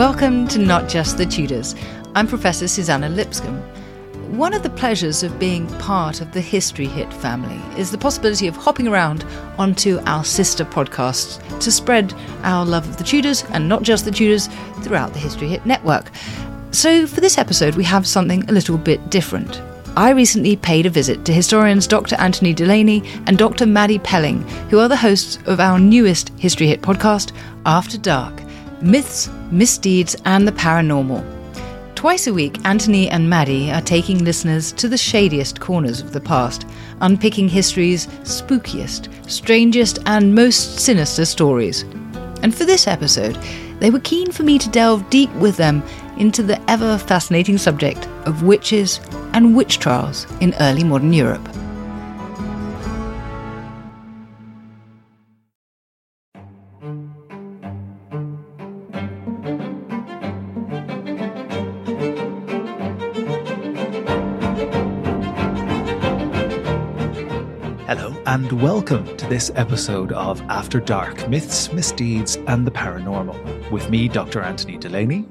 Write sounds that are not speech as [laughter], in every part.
Welcome to Not Just the Tudors. I'm Professor Suzannah Lipscomb. One of the pleasures of being part of the History Hit family is the possibility of hopping around onto our sister podcasts to spread our love of the Tudors and not just the Tudors throughout the History Hit network. So, for this episode, we have something a little bit different. I recently paid a visit to historians Dr. Anthony Delaney and Dr. Maddy Pelling, who are the hosts of our newest History Hit podcast, After Dark Myths, Misdeeds, and the Paranormal. Twice a week, Anthony and Maddy are taking listeners to the shadiest corners of the past, unpicking history's spookiest, strangest, and most sinister stories. And for this episode, they were keen for me to delve deep with them into the ever fascinating subject of witches and witch trials in early modern Europe. Welcome to this episode of After Dark Myths, Misdeeds, and the Paranormal. With me, Dr. Anthony Delaney.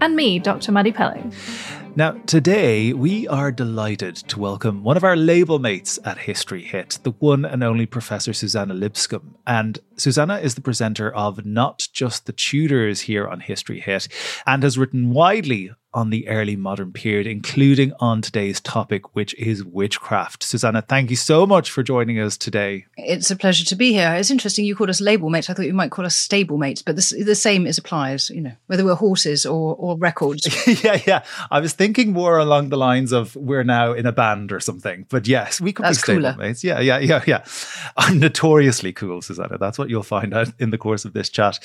And me, Dr. Maddy Pelling. Now, today we are delighted to welcome one of our label mates at History Hit, the one and only Professor Suzannah Lipscomb. And Suzannah is the presenter of Not Just the Tudors here on History Hit and has written widely on the early modern period, including on today's topic, which is witchcraft. Suzannah, thank you so much for joining us today. It's a pleasure to be here. It's interesting you called us label mates. I thought you might call us stable mates, but this, the same is applies, you know, whether we're horses or, or records. [laughs] yeah, yeah. I was thinking more along the lines of we're now in a band or something. But yes, we could That's be stable cooler. mates. Yeah, yeah, yeah, yeah. [laughs] I'm notoriously cool, Suzannah. That's what you'll find out in the course of this chat.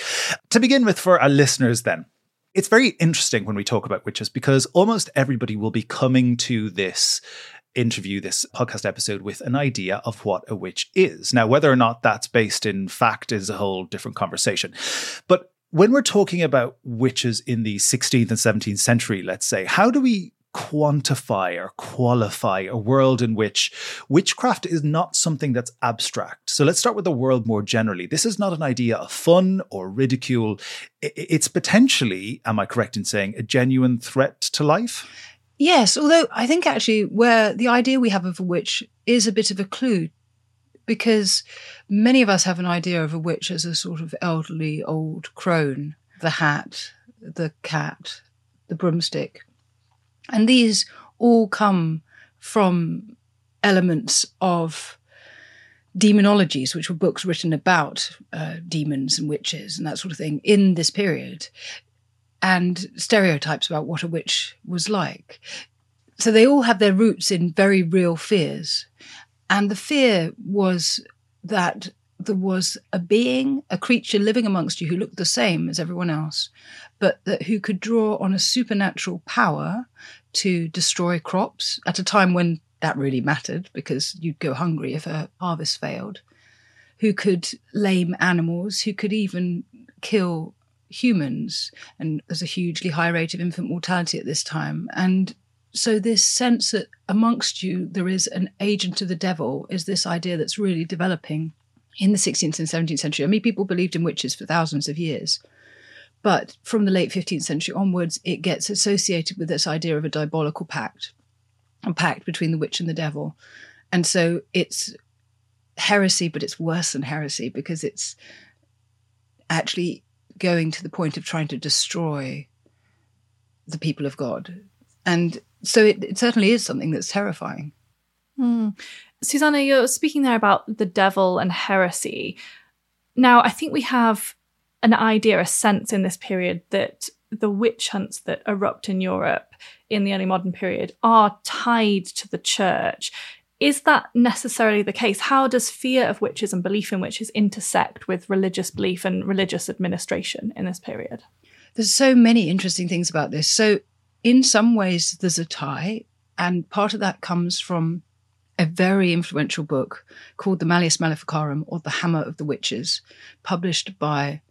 To begin with, for our listeners, then, it's very interesting when we talk about witches because almost everybody will be coming to this interview, this podcast episode, with an idea of what a witch is. Now, whether or not that's based in fact is a whole different conversation. But when we're talking about witches in the 16th and 17th century, let's say, how do we quantify or qualify a world in which witchcraft is not something that's abstract. So let's start with the world more generally. This is not an idea of fun or ridicule. It's potentially, am I correct in saying, a genuine threat to life? Yes, although I think actually where the idea we have of a witch is a bit of a clue because many of us have an idea of a witch as a sort of elderly old crone, the hat, the cat, the broomstick. And these all come from elements of demonologies, which were books written about uh, demons and witches and that sort of thing in this period, and stereotypes about what a witch was like. So they all have their roots in very real fears. And the fear was that there was a being, a creature living amongst you who looked the same as everyone else, but that who could draw on a supernatural power to destroy crops at a time when that really mattered because you'd go hungry if a harvest failed, who could lame animals, who could even kill humans. And there's a hugely high rate of infant mortality at this time. And so, this sense that amongst you there is an agent of the devil is this idea that's really developing in the 16th and 17th century. I mean, people believed in witches for thousands of years. But from the late 15th century onwards, it gets associated with this idea of a diabolical pact, a pact between the witch and the devil. And so it's heresy, but it's worse than heresy because it's actually going to the point of trying to destroy the people of God. And so it, it certainly is something that's terrifying. Hmm. Suzannah, you're speaking there about the devil and heresy. Now, I think we have an idea, a sense in this period that the witch hunts that erupt in Europe in the early modern period are tied to the church. Is that necessarily the case? How does fear of witches and belief in witches intersect with religious belief and religious administration in this period? There's so many interesting things about this. So, in some ways, there's a tie, and part of that comes from a very influential book called The Malleus Maleficarum or The Hammer of the Witches, published by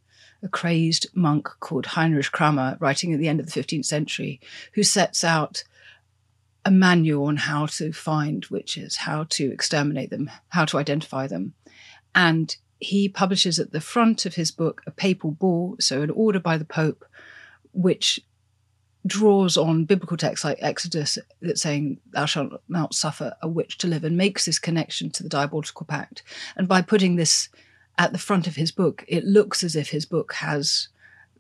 a crazed monk called Heinrich Kramer, writing at the end of the 15th century, who sets out a manual on how to find witches, how to exterminate them, how to identify them. And he publishes at the front of his book a papal bull, so an order by the Pope, which draws on biblical texts like Exodus that's saying, Thou shalt not suffer a witch to live, and makes this connection to the diabolical pact. And by putting this at the front of his book, it looks as if his book has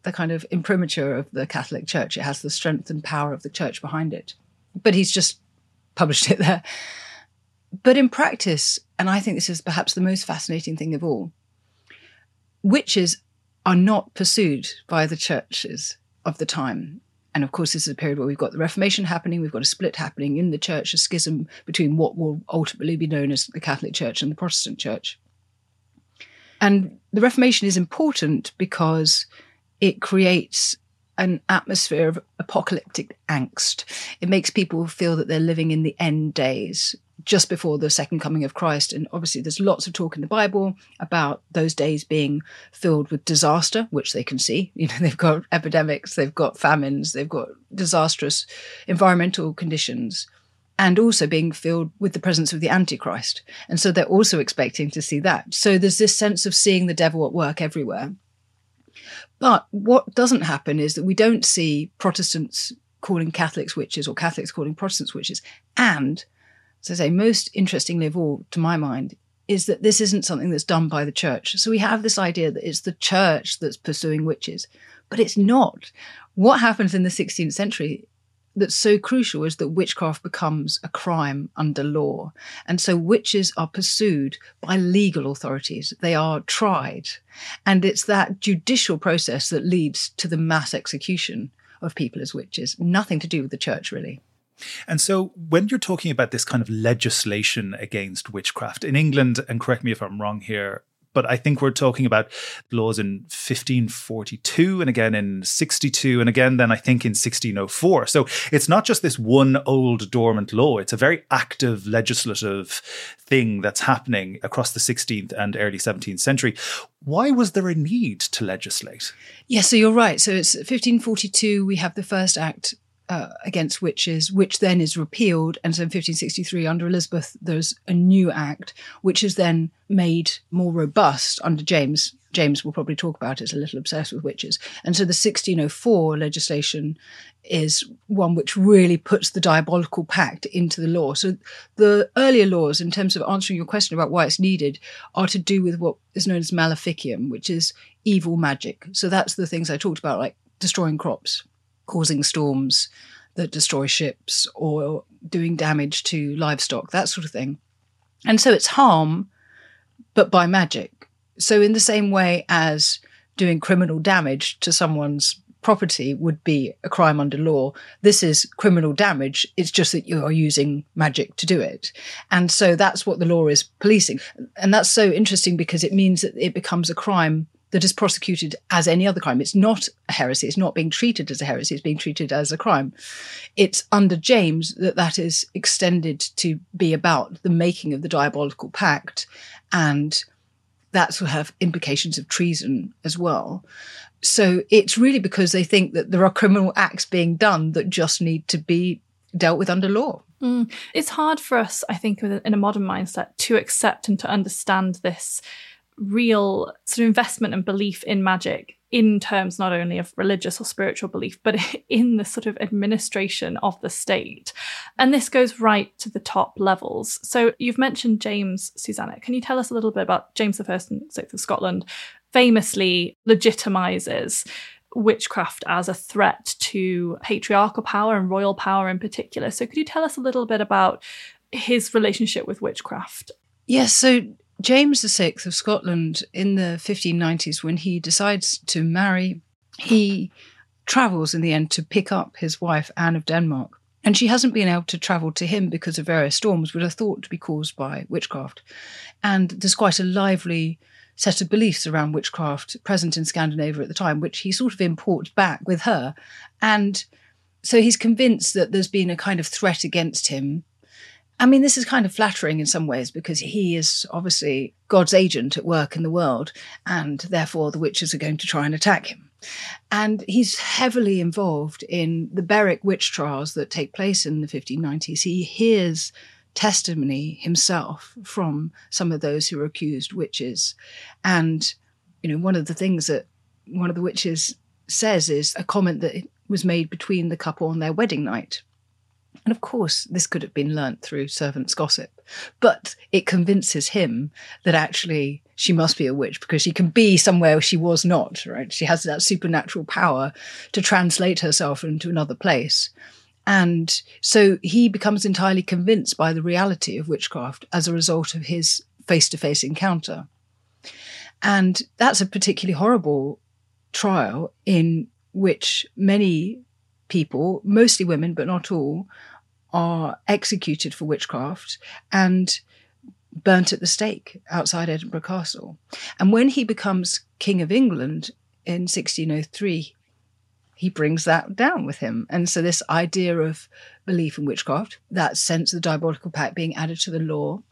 the kind of imprimatur of the Catholic Church. It has the strength and power of the church behind it but he's just published it there. But in practice, and I think this is perhaps the most fascinating thing of all, witches are not pursued by the churches of the time. And of course, this is a period where we've got the Reformation happening, we've got a split happening in the church, a schism between what will ultimately be known as the Catholic Church and the Protestant Church. And the Reformation is important because it creates an atmosphere of apocalyptic angst. It makes people feel that they're living in the end days, just before the second coming of Christ. And obviously, there's lots of talk in the Bible about those days being filled with disaster, which they can see. [laughs] You know, they've got epidemics, they've got famines, they've got disastrous environmental conditions. And also being filled with the presence of the Antichrist. And so they're also expecting to see that. So there's this sense of seeing the devil at work everywhere. But what doesn't happen is that we don't see Protestants calling Catholics witches or Catholics calling Protestants witches. And, as I say, most interestingly of all, to my mind, is that this isn't something that's done by the church. So we have this idea that it's the church that's pursuing witches, but it's not. What happens in the 16th century that's so crucial is that witchcraft becomes a crime under law. And so witches are pursued by legal authorities. They are tried. And it's that judicial process that leads to the mass execution of people as witches. Nothing to do with the church, really. And so, when you're talking about this kind of legislation against witchcraft in England, and correct me if I'm wrong here, but I think we're talking about laws in 1542 and again in 62 and again then I think in 1604. So it's not just this one old dormant law, it's a very active legislative thing that's happening across the 16th and early 17th century. Why was there a need to legislate? Yeah, so you're right. So it's 1542 we have the first act uh, against witches, which then is repealed. And so in 1563, under Elizabeth, there's a new act, which is then made more robust under James. James will probably talk about it, a little obsessed with witches. And so the 1604 legislation is one which really puts the diabolical pact into the law. So the earlier laws, in terms of answering your question about why it's needed, are to do with what is known as maleficium, which is evil magic. So that's the things I talked about, like destroying crops, causing storms that destroy ships or doing damage to livestock, that sort of thing. And so it's harm, but by magic. So, in the same way as doing criminal damage to someone's property would be a crime under law, this is criminal damage. It's just that you are using magic to do it. And so that's what the law is policing. And that's so interesting because it means that it becomes a crime that is prosecuted as any other crime. It's not a heresy. It's not being treated as a heresy. It's being treated as a crime. It's under James that that is extended to be about the making of the diabolical pact, and that will have implications of treason as well. So it's really because they think that there are criminal acts being done that just need to be dealt with under law. Mm. It's hard for us, I think, in a modern mindset to accept and to understand this real sort of investment and belief in magic in terms not only of religious or spiritual belief, but [laughs] in the sort of administration of the state. And this goes right to the top levels. So you've mentioned James, Suzannah. Can you tell us a little bit about James I and Sixth of Scotland famously legitimizes witchcraft as a threat to patriarchal power and royal power in particular. So could you tell us a little bit about his relationship with witchcraft? Yes, so James VI of Scotland in the 1590s, when he decides to marry, he travels in the end to pick up his wife, Anne of Denmark. And she hasn't been able to travel to him because of various storms, which are thought to be caused by witchcraft. And there's quite a lively set of beliefs around witchcraft present in Scandinavia at the time, which he sort of imports back with her. And so he's convinced that there's been a kind of threat against him. I mean, this is kind of flattering in some ways because he is obviously God's agent at work in the world, and therefore the witches are going to try and attack him. And he's heavily involved in the Berwick witch trials that take place in the 1590s. He hears testimony himself from some of those who are accused witches. And, you know, one of the things that one of the witches says is a comment that was made between the couple on their wedding night. And of course, this could have been learnt through servants' gossip, but it convinces him that actually she must be a witch because she can be somewhere she was not, right? She has that supernatural power to translate herself into another place. And so he becomes entirely convinced by the reality of witchcraft as a result of his face to face encounter. And that's a particularly horrible trial in which many people, mostly women, but not all, are executed for witchcraft and burnt at the stake outside Edinburgh Castle. And when he becomes King of England in 1603, he brings that down with him. And so, this idea of belief in witchcraft, that sense of the diabolical pact being added to the law,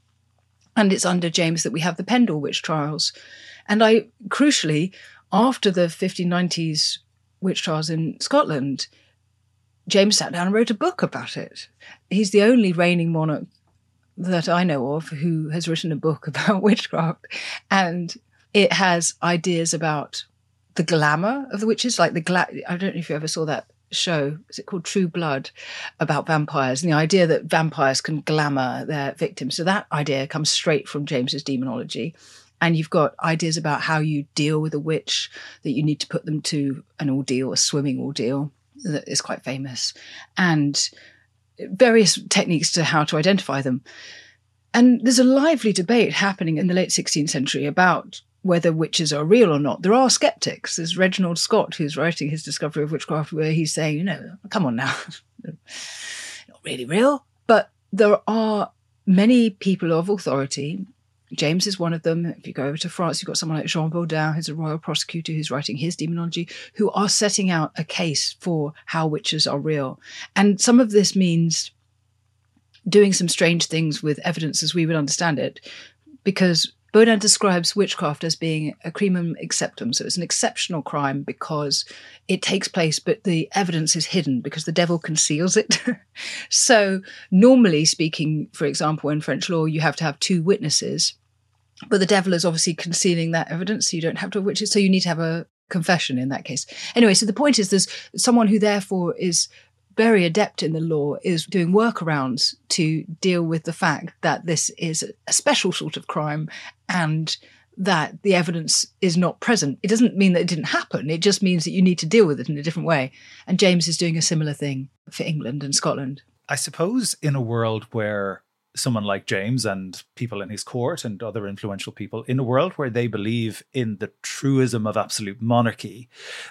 and it's under James that we have the Pendle witch trials. And I, crucially, after the 1590s witch trials in Scotland, James sat down and wrote a book about it. He's the only reigning monarch that I know of who has written a book [laughs] about witchcraft. And it has ideas about the glamour of the witches, like the gla- I don't know if you ever saw that show. Is it called True Blood about vampires and the idea that vampires can glamour their victims? So that idea comes straight from James's demonology. And you've got ideas about how you deal with a witch, that you need to put them to an ordeal, a swimming ordeal that is quite famous, and various techniques to how to identify them. And there's a lively debate happening in the late 16th century about whether witches are real or not. There are skeptics. There's Reginald Scot, who's writing his discovery of witchcraft, where he's saying, you know, come on now, [laughs] not really real. But there are many people of authority. James is one of them. If you go over to France, you've got someone like Jean Bodin, who's a royal prosecutor who's writing his demonology, who are setting out a case for how witches are real. And some of this means doing some strange things with evidence as we would understand it, because Bodin describes witchcraft as being a crimen exceptum. So it's an exceptional crime because it takes place, but the evidence is hidden because the devil conceals it. [laughs] so, normally speaking, for example, in French law, you have to have two witnesses, but the devil is obviously concealing that evidence. So, you don't have to have witches. So, you need to have a confession in that case. Anyway, so the point is there's someone who therefore is very adept in the law is doing workarounds to deal with the fact that this is a special sort of crime and that the evidence is not present. It doesn't mean that it didn't happen. It just means that you need to deal with it in a different way. And James is doing a similar thing for England and Scotland. I suppose in a world where someone like James and people in his court and other influential people in a world where they believe in the truism of absolute monarchy,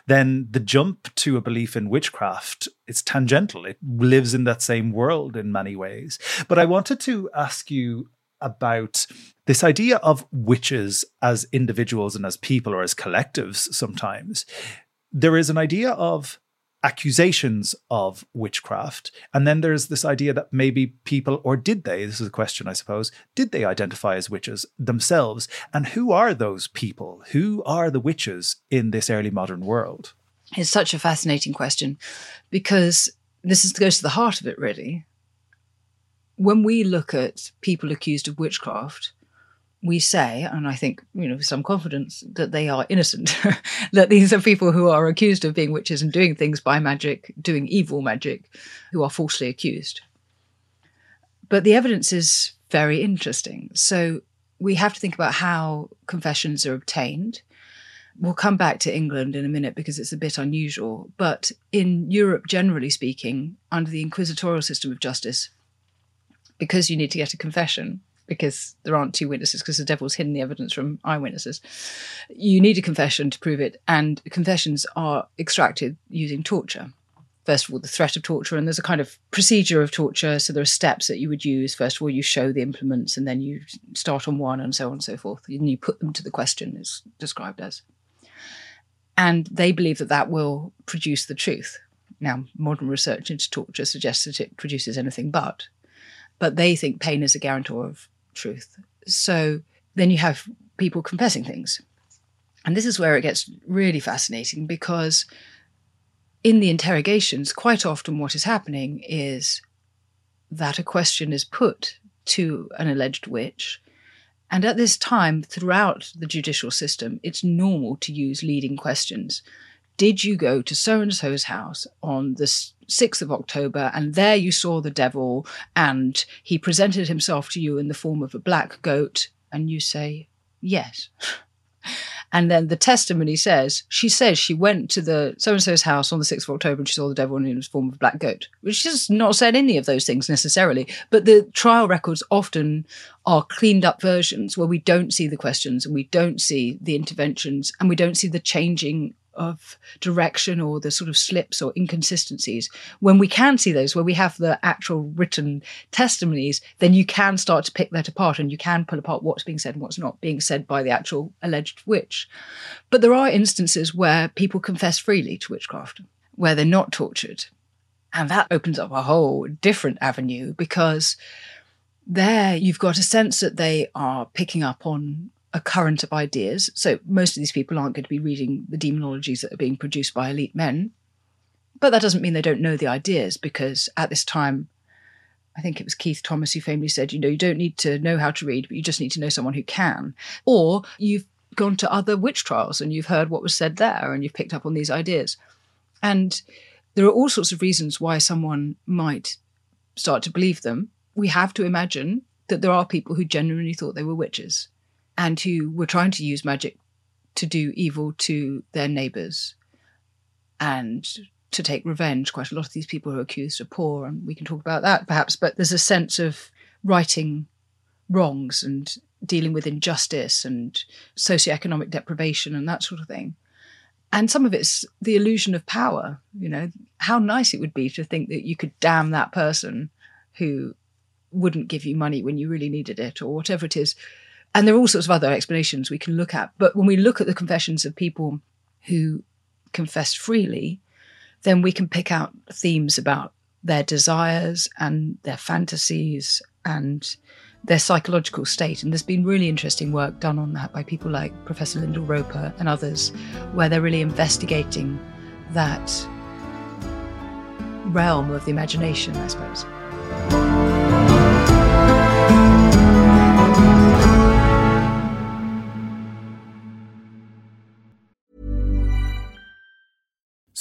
then the jump to a belief in witchcraft is tangential. It lives in that same world in many ways. But I wanted to ask you about this idea of witches as individuals and as people or as collectives sometimes. There is an idea of accusations of witchcraft. And then there's this idea that maybe people, or did they, this is a question, I suppose, did they identify as witches themselves? And who are those people? Who are the witches in this early modern world? It's such a fascinating question because this is, goes to the heart of it, really. When we look at people accused of witchcraft, we say, and I think, you know, with some confidence, that they are innocent, [laughs] that these are people who are accused of being witches and doing things by magic, doing evil magic, who are falsely accused. But the evidence is very interesting. So we have to think about how confessions are obtained. We'll come back to England in a minute because it's a bit unusual. But in Europe, generally speaking, under the inquisitorial system of justice, because you need to get a confession, because there aren't two witnesses because the devil's hidden the evidence from eyewitnesses. You need a confession to prove it, and confessions are extracted using torture. first of all, the threat of torture, and there's a kind of procedure of torture. So there are steps that you would use. First of all, you show the implements, and then you start on one, and so on and so forth. And you put them to the question, is described as. And they believe that that will produce the truth. Now, modern research into torture suggests that it produces anything but. But they think pain is a guarantor of truth. So then you have people confessing things. And this is where it gets really fascinating because in the interrogations, quite often what is happening is that a question is put to an alleged witch. And at this time, throughout the judicial system, it's normal to use leading questions. Did you go to so and so's house on the 6th of October and there you saw the devil and he presented himself to you in the form of a black goat? And you say, yes. [laughs] And then the testimony says, she says she went to the so and so's house on the 6th of October and she saw the devil in the form of a black goat, which has not said any of those things necessarily. But the trial records often are cleaned up versions where we don't see the questions and we don't see the interventions and we don't see the changing of direction or the sort of slips or inconsistencies, when we can see those, where we have the actual written testimonies, then you can start to pick that apart and you can pull apart what's being said and what's not being said by the actual alleged witch. But there are instances where people confess freely to witchcraft, where they're not tortured. And that opens up a whole different avenue because there you've got a sense that they are picking up on a current of ideas. So most of these people aren't going to be reading the demonologies that are being produced by elite men. But that doesn't mean they don't know the ideas because at this time, I think it was Keith Thomas who famously said, you know, you don't need to know how to read, but you just need to know someone who can. Or you've gone to other witch trials and you've heard what was said there and you've picked up on these ideas. And there are all sorts of reasons why someone might start to believe them. We have to imagine that there are people who genuinely thought they were witches and who were trying to use magic to do evil to their neighbors and to take revenge. Quite a lot of these people who are accused are poor, and we can talk about that perhaps, but there's a sense of righting wrongs and dealing with injustice and socioeconomic deprivation and that sort of thing. And some of it's the illusion of power. You know, how nice it would be to think that you could damn that person who wouldn't give you money when you really needed it or whatever it is. And there are all sorts of other explanations we can look at. But when we look at the confessions of people who confessed freely, then we can pick out themes about their desires and their fantasies and their psychological state. And there's been really interesting work done on that by people like Professor Lyndall Roper and others, where they're really investigating that realm of the imagination, I suppose.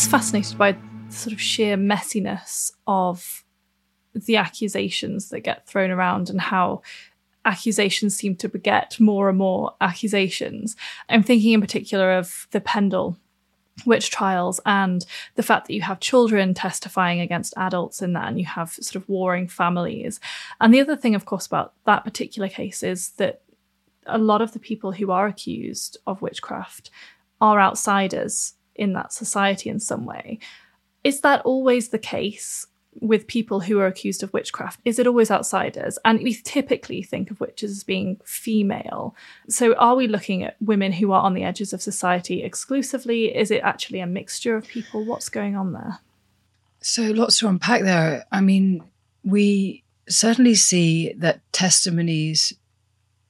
Always fascinated by the sort of sheer messiness of the accusations that get thrown around and how accusations seem to beget more and more accusations. I'm thinking in particular of the Pendle witch trials and the fact that you have children testifying against adults in that and you have sort of warring families. And the other thing, of course, about that particular case is that a lot of the people who are accused of witchcraft are outsiders in that society in some way. Is that always the case? with people who are accused of witchcraft? Is it always outsiders? And we typically think of witches as being female. So are we looking at women who are on the edges of society exclusively? Is it actually a mixture of people? What's going on there? So lots to unpack there. I mean we certainly see that testimonies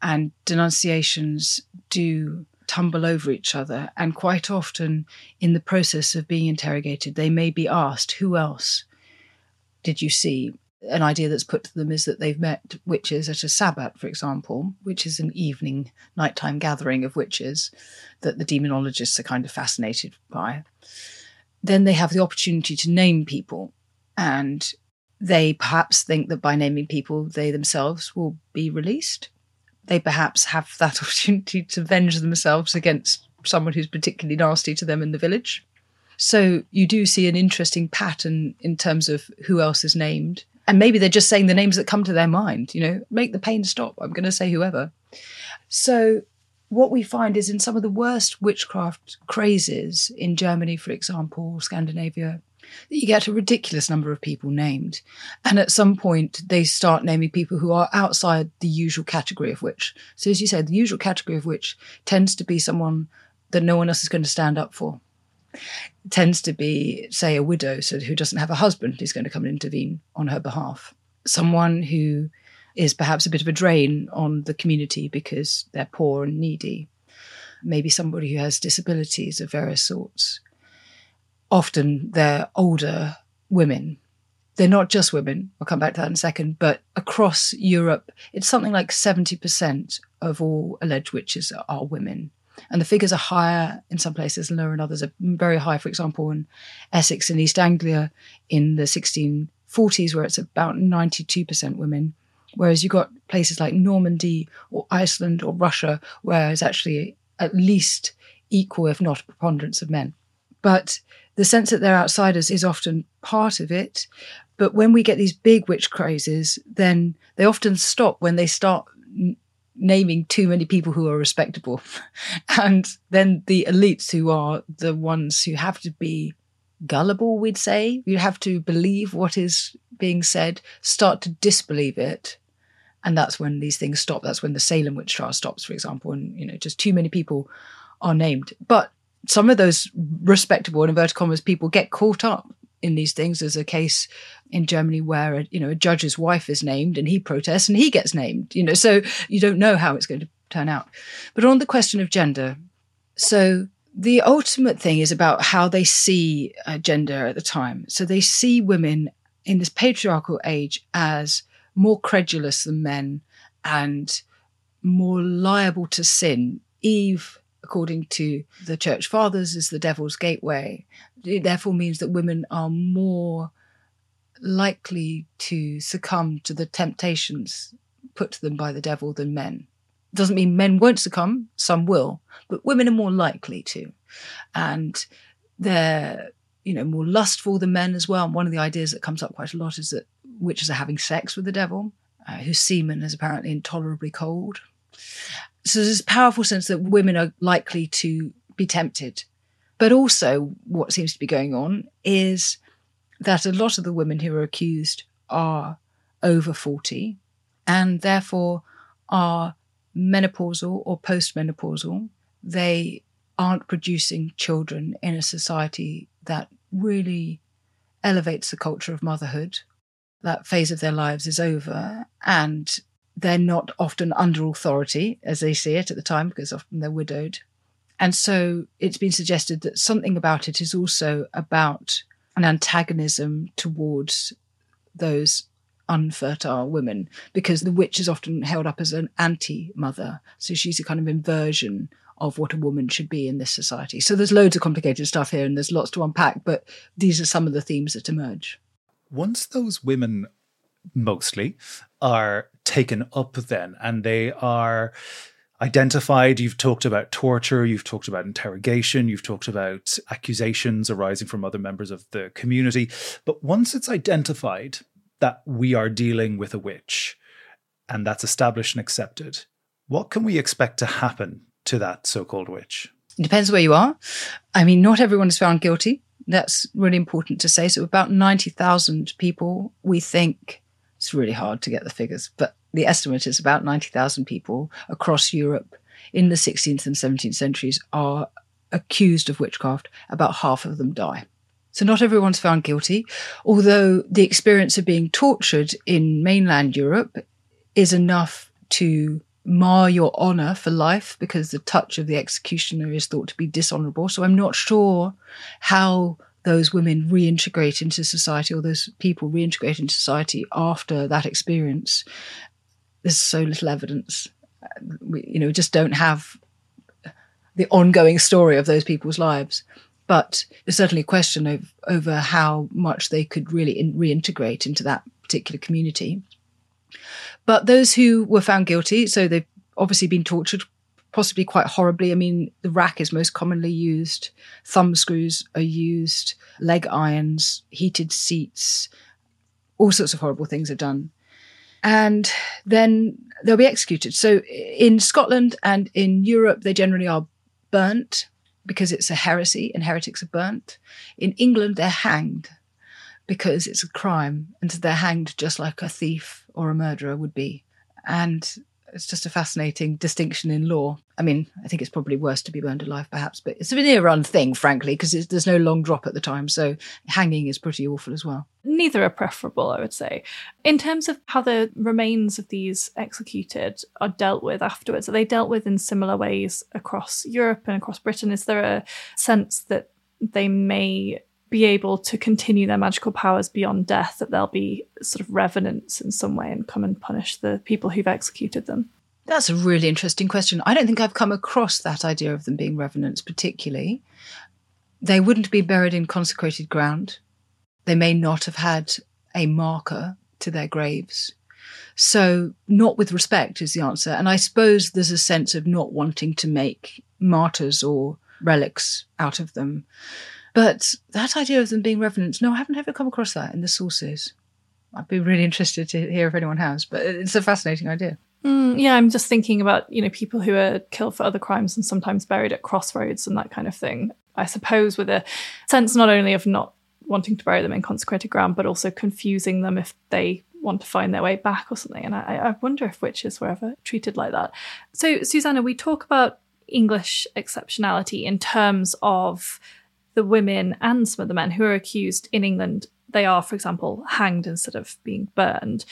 and denunciations do tumble over each other and quite often in the process of being interrogated they may be asked who else did you see? An idea that's put to them is that they've met witches at a sabbat, for example, which is an evening, nighttime gathering of witches that the demonologists are kind of fascinated by. Then they have the opportunity to name people, and they perhaps think that by naming people, they themselves will be released. They perhaps have that [laughs] opportunity to venge themselves against someone who's particularly nasty to them in the village. So you do see an interesting pattern in terms of who else is named. And maybe they're just saying the names that come to their mind, you know, make the pain stop. I'm going to say whoever. So what we find is in some of the worst witchcraft crazes in Germany, for example, Scandinavia, you get a ridiculous number of people named. And at some point, they start naming people who are outside the usual category of witch. So, as you said, the usual category of witch tends to be someone that no one else is going to stand up for tends to be, say, a widow so who doesn't have a husband who's going to come and intervene on her behalf. Someone who is perhaps a bit of a drain on the community because they're poor and needy. Maybe somebody who has disabilities of various sorts. Often they're older women. They're not just women, I'll come back to that in a second, but across Europe, it's something like 70% of all alleged witches are women and the figures are higher in some places and lower in others. Are very high, for example, in Essex and East Anglia in the 1640s, where it's about 92% women. Whereas you've got places like Normandy or Iceland or Russia, where it's actually at least equal, if not a preponderance of men. But the sense that they're outsiders is often part of it. But when we get these big witch crazes, then they often stop when they start naming too many people who are respectable. [laughs] and then the elites, who are the ones who have to be gullible, we'd say, you have to believe what is being said, start to disbelieve it. And that's when these things stop. That's when the Salem witch trial stops, for example, and you know, just too many people are named. But some of those respectable, in inverted commas, people get caught up in these things. There's a case in Germany where a, you know a judge's wife is named and he protests and he gets named. You know, so you don't know how it's going to turn out. But on the question of gender, so the ultimate thing is about how they see uh, gender at the time. So they see women in this patriarchal age as more credulous than men and more liable to sin. Eve according to the church fathers, is the devil's gateway. It therefore means that women are more likely to succumb to the temptations put to them by the devil than men. Doesn't mean men won't succumb, some will, but women are more likely to. And they're, you know, more lustful than men as well. And one of the ideas that comes up quite a lot is that witches are having sex with the devil, uh, whose semen is apparently intolerably cold. So there's a powerful sense that women are likely to be tempted. But also, what seems to be going on is that a lot of the women who are accused are over 40 and therefore are menopausal or postmenopausal. They aren't producing children in a society that really elevates the culture of motherhood. That phase of their lives is over. And they're not often under authority as they see it at the time because often they're widowed. And so it's been suggested that something about it is also about an antagonism towards those unfertile women because the witch is often held up as an anti mother. So she's a kind of inversion of what a woman should be in this society. So there's loads of complicated stuff here and there's lots to unpack, but these are some of the themes that emerge. Once those women mostly, are taken up then and they are identified. You've talked about torture, you've talked about interrogation, you've talked about accusations arising from other members of the community. But once it's identified that we are dealing with a witch and that's established and accepted, what can we expect to happen to that so called witch? It depends where you are. I mean, not everyone is found guilty. That's really important to say. So, about 90,000 people, we think it's really hard to get the figures, but the estimate is about 90,000 people across Europe in the 16th and 17th centuries are accused of witchcraft. About half of them die. So, not everyone's found guilty, although the experience of being tortured in mainland Europe is enough to mar your honor for life because the touch of the executioner is thought to be dishonorable. So I'm not sure how those women reintegrate into society or those people reintegrate into society after that experience. There's so little evidence. We, you know, just don't have the ongoing story of those people's lives. But there's certainly a question of, over how much they could really in, reintegrate into that particular community. But those who were found guilty, so they've obviously been tortured, possibly quite horribly. I mean, the rack is most commonly used, thumb screws are used, leg irons, heated seats, all sorts of horrible things are done. And then they'll be executed. So in Scotland and in Europe, they generally are burnt because it's a heresy and heretics are burnt. In England, they're hanged because it's a crime and they're hanged just like a thief or a murderer would be. And it's just a fascinating distinction in law. I mean, I think it's probably worse to be burned alive, perhaps, but it's a near run thing, frankly, because there's no long drop at the time. So hanging is pretty awful as well. Neither are preferable, I would say. In terms of how the remains of these executed are dealt with afterwards, are they dealt with in similar ways across Europe and across Britain? Is there a sense that they may be able to continue their magical powers beyond death, that they'll be sort of revenants in some way and come and punish the people who've executed them? That's a really interesting question. I don't think I've come across that idea of them being revenants particularly. They wouldn't be buried in consecrated ground. They may not have had a marker to their graves. So, not with respect is the answer. And I suppose there's a sense of not wanting to make martyrs or relics out of them. But that idea of them being revenants, no, I haven't ever come across that in the sources. I'd be really interested to hear if anyone has, but it's a fascinating idea. Mm, yeah, I'm just thinking about you know people who are killed for other crimes and sometimes buried at crossroads and that kind of thing. I suppose with a sense not only of not wanting to bury them in consecrated ground, but also confusing them if they want to find their way back or something. And I, I wonder if witches were ever treated like that. So, Suzannah, we talk about English exceptionality in terms of the women and some of the men who are accused in England, they are, for example, hanged instead of being burned.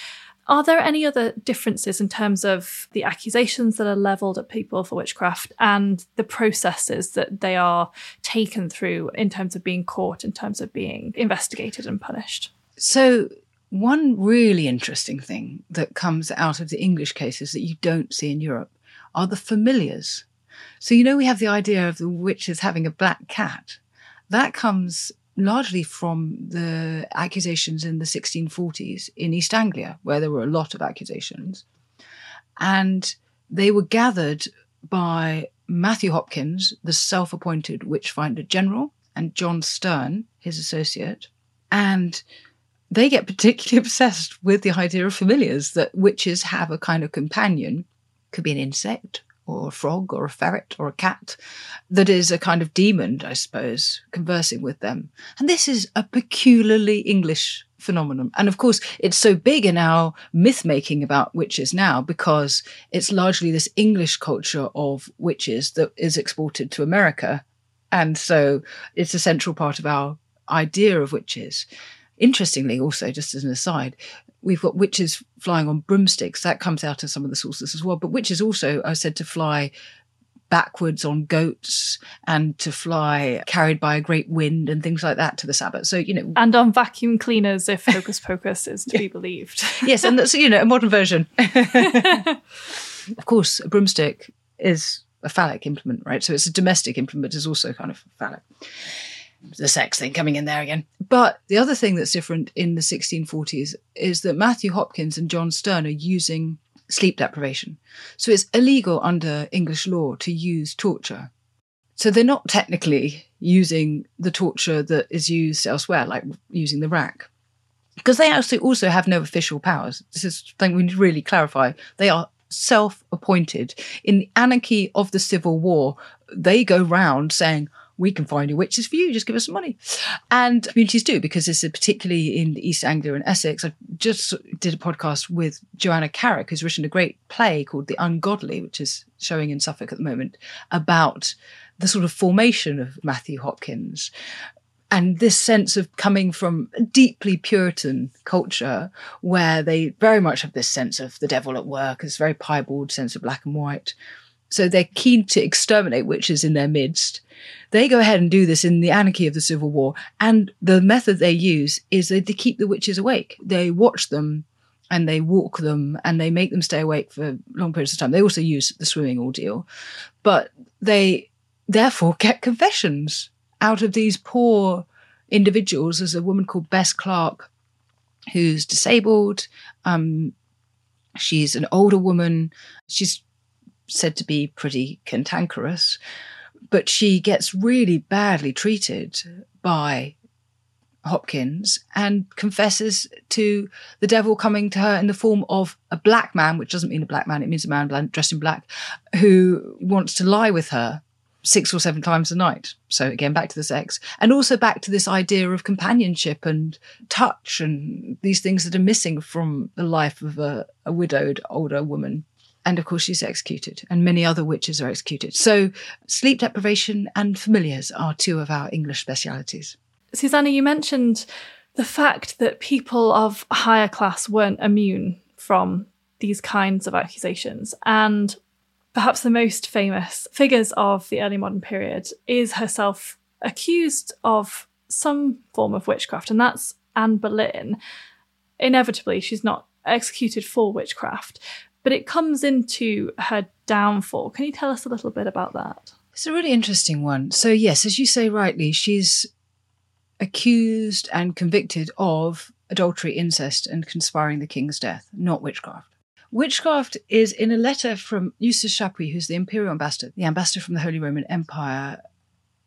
Are there any other differences in terms of the accusations that are levelled at people for witchcraft and the processes that they are taken through in terms of being caught, in terms of being investigated and punished? So, one really interesting thing that comes out of the English cases that you don't see in Europe are the familiars. So, you know, we have the idea of the witches having a black cat. That comes largely from the accusations in the 1640s in East Anglia, where there were a lot of accusations. And they were gathered by Matthew Hopkins, the self appointed witchfinder general, and John Stearne, his associate. And they get particularly [laughs] obsessed with the idea of familiars that witches have a kind of companion, could be an insect or a frog or a ferret or a cat that is a kind of demon, I suppose, conversing with them. And this is a peculiarly English phenomenon. And of course, it's so big in our myth making about witches now because it's largely this English culture of witches that is exported to America. And so it's a central part of our idea of witches. Interestingly, also, just as an aside, we've got witches flying on broomsticks. That comes out of some of the sources as well. But witches also are said to fly backwards on goats and to fly carried by a great wind and things like that to the Sabbath. So, you know. And on vacuum cleaners if [laughs] Hocus Pocus is to be believed. [laughs] yes, and that's, you know, a modern version. [laughs] of course, a broomstick is a phallic implement, right? So it's a domestic implement, is also kind of phallic the sex thing coming in there again. But the other thing that's different in the 1640s is that Matthew Hopkins and John Stearne are using sleep deprivation. So it's illegal under English law to use torture. So they're not technically using the torture that is used elsewhere, like using the rack. Because they actually also have no official powers. This is something we need to really clarify. They are self appointed. In the anarchy of the Civil War, they go round saying, we can find you witches for you. Just give us some money. And communities do, because this is particularly in East Anglia and Essex. I just did a podcast with Joanna Carrick, who's written a great play called The Ungodly, which is showing in Suffolk at the moment, about the sort of formation of Matthew Hopkins. And this sense of coming from a deeply Puritan culture where they very much have this sense of the devil at work, this very piebald sense of black and white. So they're keen to exterminate witches in their midst. They go ahead and do this in the anarchy of the Civil War. And the method they use is that they keep the witches awake. They watch them and they walk them and they make them stay awake for long periods of time. They also use the swimming ordeal, but they therefore get confessions out of these poor individuals. There's a woman called Bess Clark who's disabled. Um, she's an older woman. She's said to be pretty cantankerous, but she gets really badly treated by Hopkins and confesses to the devil coming to her in the form of a black man, which doesn't mean a black man, it means a man dressed in black, who wants to lie with her six or seven times a night. So again, back to the sex and also back to this idea of companionship and touch and these things that are missing from the life of a, a widowed older woman. And of course, she's executed, and many other witches are executed. So, sleep deprivation and familiars are two of our English specialities. Suzannah, you mentioned the fact that people of higher class weren't immune from these kinds of accusations. And perhaps the most famous figures of the early modern period is herself accused of some form of witchcraft, and that's Anne Boleyn. Inevitably, she's not executed for witchcraft, but it comes into her downfall. Can you tell us a little bit about that? It's a really interesting one. So, yes, as you say rightly, she's accused and convicted of adultery, incest, and conspiring the king's death, not witchcraft. Witchcraft is in a letter from Eustace Chapuis, who's the imperial ambassador, the ambassador from the Holy Roman Empire,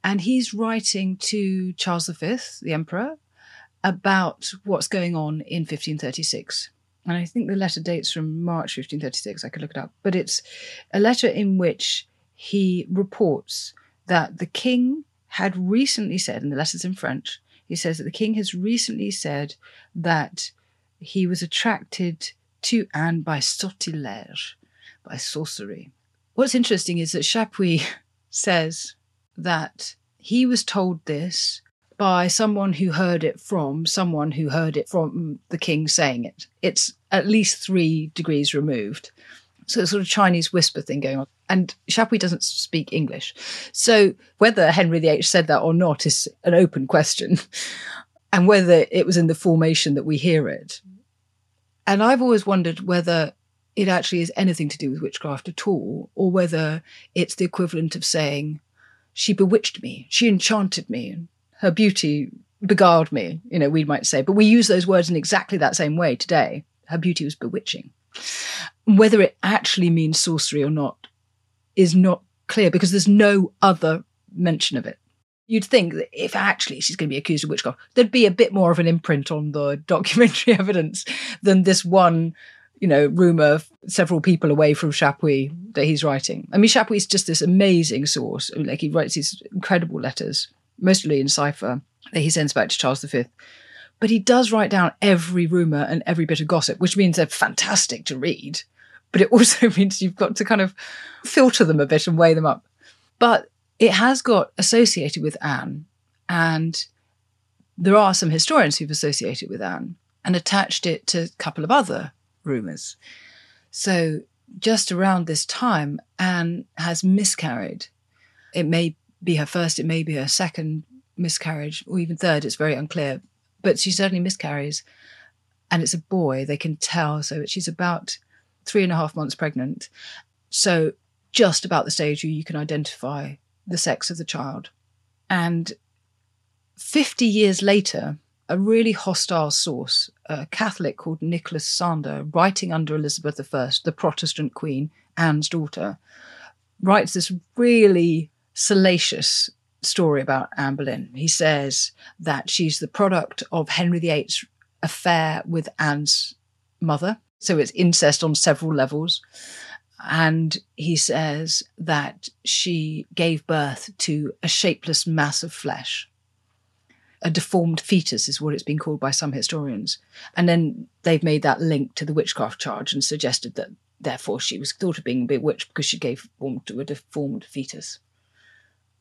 and he's writing to Charles V, the emperor, about what's going on in 1536 and I think the letter dates from March 1536. I could look it up, but it's a letter in which he reports that the king had recently said, and the letter's in French, he says that the king has recently said that he was attracted to Anne by sortilège, by sorcery. What's interesting is that Chapuis [laughs] says that he was told this by someone who heard it from someone who heard it from the king saying it. It's at least three degrees removed. So it's sort of Chinese whisper thing going on. And Chapuis doesn't speak English. So whether Henry VIII said that or not is an open question. [laughs] and whether it was in the formation that we hear it. And I've always wondered whether it actually is anything to do with witchcraft at all, or whether it's the equivalent of saying, she bewitched me, she enchanted me, her beauty beguiled me, you know, we might say. But we use those words in exactly that same way today. Her beauty was bewitching. Whether it actually means sorcery or not is not clear because there's no other mention of it. You'd think that if actually she's going to be accused of witchcraft, there'd be a bit more of an imprint on the [laughs] documentary evidence than this one, you know, rumor of several people away from Chapuis that he's writing. I mean, Chapuis is just this amazing source. Like he writes these incredible letters mostly in cipher, that he sends back to Charles V. But he does write down every rumour and every bit of gossip, which means they're fantastic to read. But it [laughs] also means you've got to kind of filter them a bit and weigh them up. But it has got associated with Anne, and there are some historians who've associated with Anne and attached it to a couple of other rumours. So just around this time, Anne has miscarried. It may be her first, it may be her second miscarriage, or even third, it's very unclear. But she certainly miscarries, and it's a boy, they can tell. So she's about three and a half months pregnant. So just about the stage where you can identify the sex of the child. And 50 years later, a really hostile source, a Catholic called Nicholas Sander, writing under Elizabeth I, the Protestant queen, Anne's daughter, writes this really salacious story about Anne Boleyn. He says that she's the product of Henry VIII's affair with Anne's mother. So it's incest on several levels. And he says that she gave birth to a shapeless mass of flesh. A deformed fetus is what it's been called by some historians. And then they've made that link to the witchcraft charge and suggested that therefore she was thought of being bewitched because she gave form to a deformed fetus.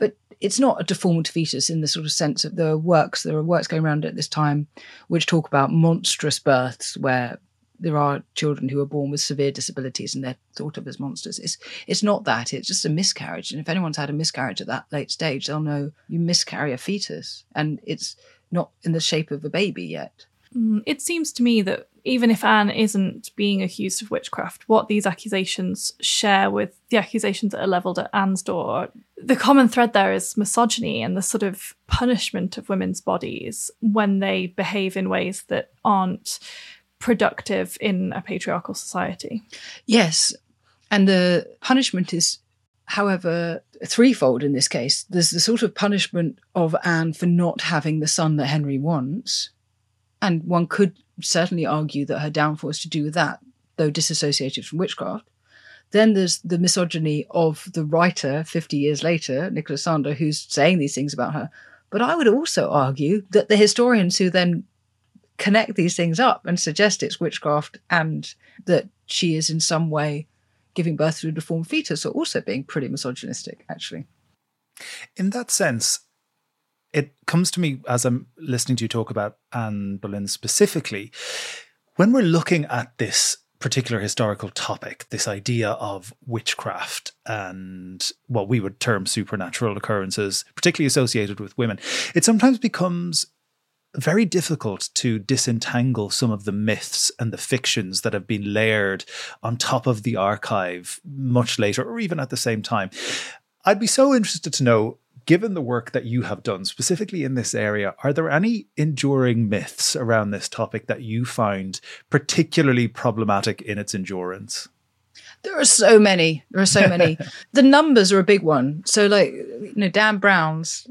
But it's not a deformed fetus in the sort of sense of there are works, there are works going around at this time which talk about monstrous births where there are children who are born with severe disabilities and they're thought of as monsters. It's it's not that. It's just a miscarriage. And if anyone's had a miscarriage at that late stage, they'll know you miscarry a fetus, and it's not in the shape of a baby yet. Mm, it seems to me that even if Anne isn't being accused of witchcraft, what these accusations share with the accusations that are levelled at Anne's door, the common thread there is misogyny and the sort of punishment of women's bodies when they behave in ways that aren't productive in a patriarchal society. Yes. And the punishment is, however, threefold in this case. There's the sort of punishment of Anne for not having the son that Henry wants. And one could certainly argue that her downfall is to do with that, though disassociated from witchcraft. Then there's the misogyny of the writer 50 years later, Nicholas Sander, who's saying these things about her. But I would also argue that the historians who then connect these things up and suggest it's witchcraft and that she is in some way giving birth to a deformed fetus are also being pretty misogynistic, actually. In that sense, it comes to me as I'm listening to you talk about Anne Boleyn specifically. When we're looking at this particular historical topic, this idea of witchcraft and what we would term supernatural occurrences, particularly associated with women, it sometimes becomes very difficult to disentangle some of the myths and the fictions that have been layered on top of the archive much later or even at the same time. I'd be so interested to know given the work that you have done specifically in this area, are there any enduring myths around this topic that you find particularly problematic in its endurance? There are so many. There are so many. [laughs] the numbers are a big one. So, like, you know, Dan Brown's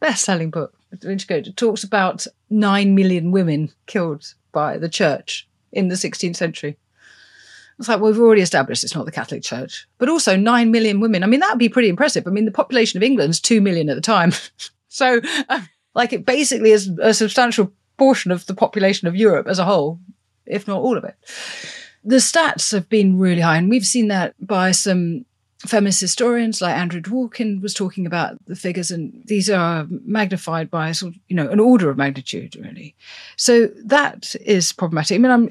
best-selling book, it talks about nine million women killed by the church in the 16th century. It's like, well, we've already established it's not the Catholic Church, but also nine million women. I mean, that would be pretty impressive. I mean, the population of England's two million at the time. [laughs] so, um, like, it basically is a substantial portion of the population of Europe as a whole, if not all of it. The stats have been really high, and we've seen that by some feminist historians like Andrea Dworkin was talking about the figures, and these are magnified by sort of, you know, an order of magnitude, really. So that is problematic. I mean, I'm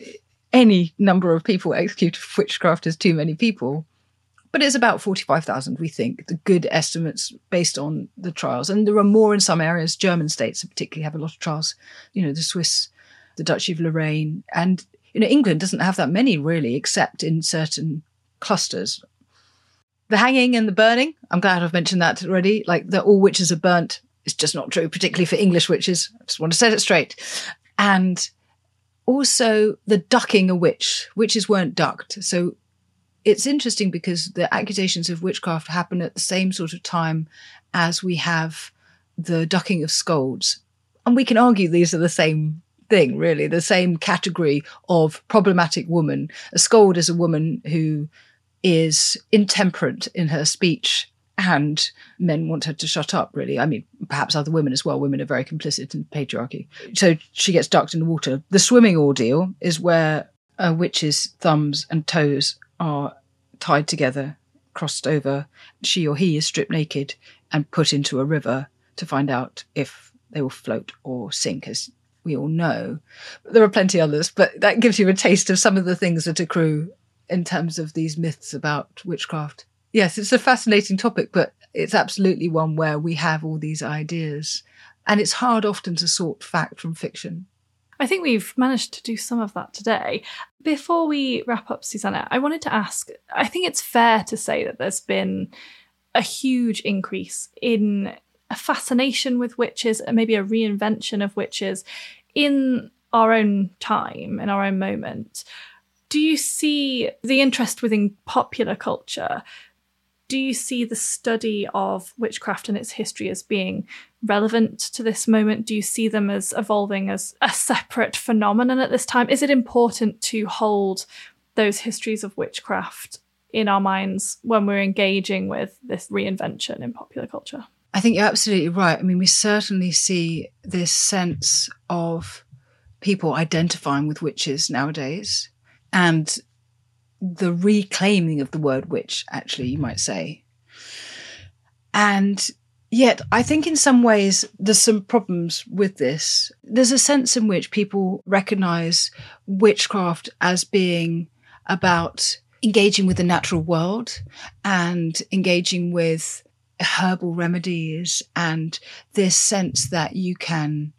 any number of people executed for witchcraft is too many people. But it's about 45,000, we think, the good estimates based on the trials. And there are more in some areas. German states particularly have a lot of trials. You know, the Swiss, the Duchy of Lorraine. And, you know, England doesn't have that many really, except in certain clusters. The hanging and the burning, I'm glad I've mentioned that already. Like that all witches are burnt is just not true, particularly for English witches. I just want to set it straight. And also the ducking a witch. Witches weren't ducked. So it's interesting because the accusations of witchcraft happen at the same sort of time as we have the ducking of scolds. And we can argue these are the same thing, really, the same category of problematic woman. A scold is a woman who is intemperate in her speech and men want her to shut up really. I mean perhaps other women as well. Women are very complicit in patriarchy. So she gets ducked in the water. The swimming ordeal is where a witch's thumbs and toes are tied together crossed over. She or he is stripped naked and put into a river to find out if they will float or sink as we all know. There are plenty others but that gives you a taste of some of the things that accrue in terms of these myths about witchcraft Yes, it's a fascinating topic, but it's absolutely one where we have all these ideas. And it's hard often to sort fact from fiction. I think we've managed to do some of that today. Before we wrap up, Suzannah, I wanted to ask I think it's fair to say that there's been a huge increase in a fascination with witches, and maybe a reinvention of witches in our own time, in our own moment, do you see the interest within popular culture? Do you see the study of witchcraft and its history as being relevant to this moment? Do you see them as evolving as a separate phenomenon at this time? Is it important to hold those histories of witchcraft in our minds when we're engaging with this reinvention in popular culture? I think you're absolutely right. I mean, we certainly see this sense of people identifying with witches nowadays and the reclaiming of the word witch, actually, you might say. And yet, I think in some ways there's some problems with this. There's a sense in which people recognize witchcraft as being about engaging with the natural world and engaging with herbal remedies and this sense that you can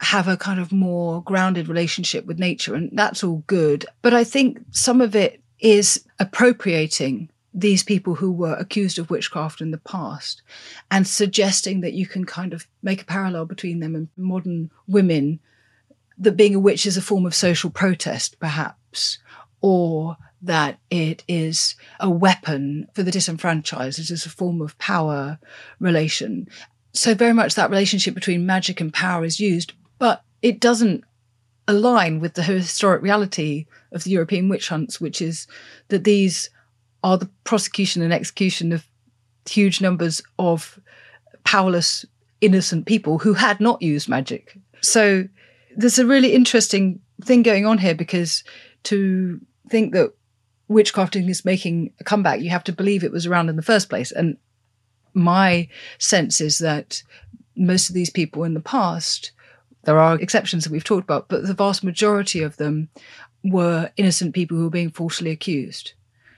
have a kind of more grounded relationship with nature and that's all good but i think some of it is appropriating these people who were accused of witchcraft in the past and suggesting that you can kind of make a parallel between them and modern women that being a witch is a form of social protest perhaps or that it is a weapon for the disenfranchised. It is a form of power relation. So very much that relationship between magic and power is used, but it doesn't align with the historic reality of the European witch hunts, which is that these are the prosecution and execution of huge numbers of powerless, innocent people who had not used magic. So there's a really interesting thing going on here because to think that witchcrafting is making a comeback, you have to believe it was around in the first place. And my sense is that most of these people in the past, there are exceptions that we've talked about, but the vast majority of them were innocent people who were being falsely accused.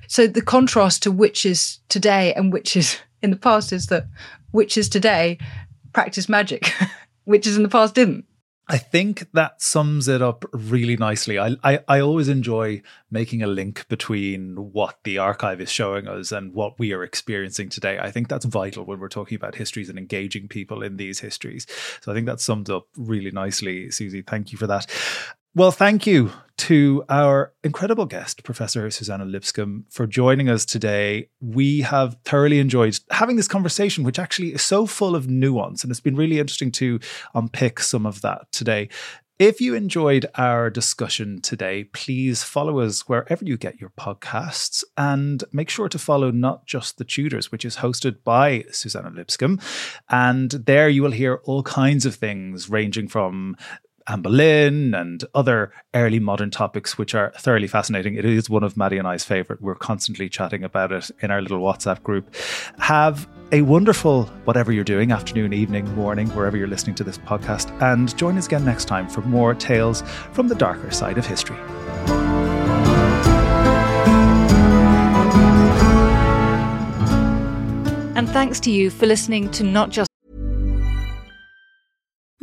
So the contrast to witches today and witches in the past is that witches today practice magic, [laughs] witches in the past didn't. I think that sums it up really nicely. I, I, I always enjoy making a link between what the archive is showing us and what we are experiencing today. I think that's vital when we're talking about histories and engaging people in these histories. So I think that summed up really nicely, Susie. Thank you for that. Well, thank you to our incredible guest, Professor Suzannah Lipscomb, for joining us today. We have thoroughly enjoyed having this conversation, which actually is so full of nuance, and it's been really interesting to unpick some of that today. If you enjoyed our discussion today, please follow us wherever you get your podcasts and make sure to follow Not Just the Tudors, which is hosted by Suzannah Lipscomb. And there you will hear all kinds of things ranging from Anne Boleyn and other early modern topics, which are thoroughly fascinating. It is one of Maddy and I's favorite. We're constantly chatting about it in our little WhatsApp group. Have a wonderful, whatever you're doing, afternoon, evening, morning, wherever you're listening to this podcast. And join us again next time for more tales from the darker side of history. And thanks to you for listening to Not Just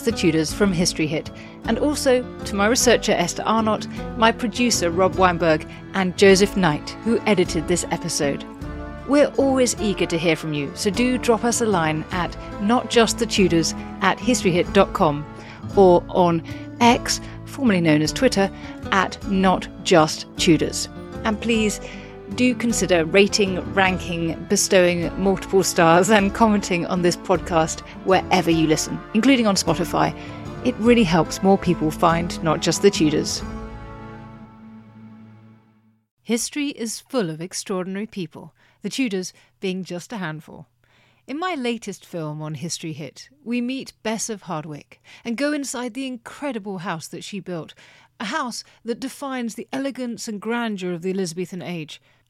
The Tudors from History Hit, and also to my researcher Esther Arnott, my producer Rob Weinberg, and Joseph Knight, who edited this episode. We're always eager to hear from you, so do drop us a line at notjustthetudors at historyhit.com or on X, formerly known as Twitter, at notjusttudors. And please do consider rating, ranking, bestowing multiple stars, and commenting on this podcast wherever you listen, including on Spotify. It really helps more people find not just the Tudors. History is full of extraordinary people, the Tudors being just a handful. In my latest film on History Hit, we meet Bess of Hardwick and go inside the incredible house that she built, a house that defines the elegance and grandeur of the Elizabethan age,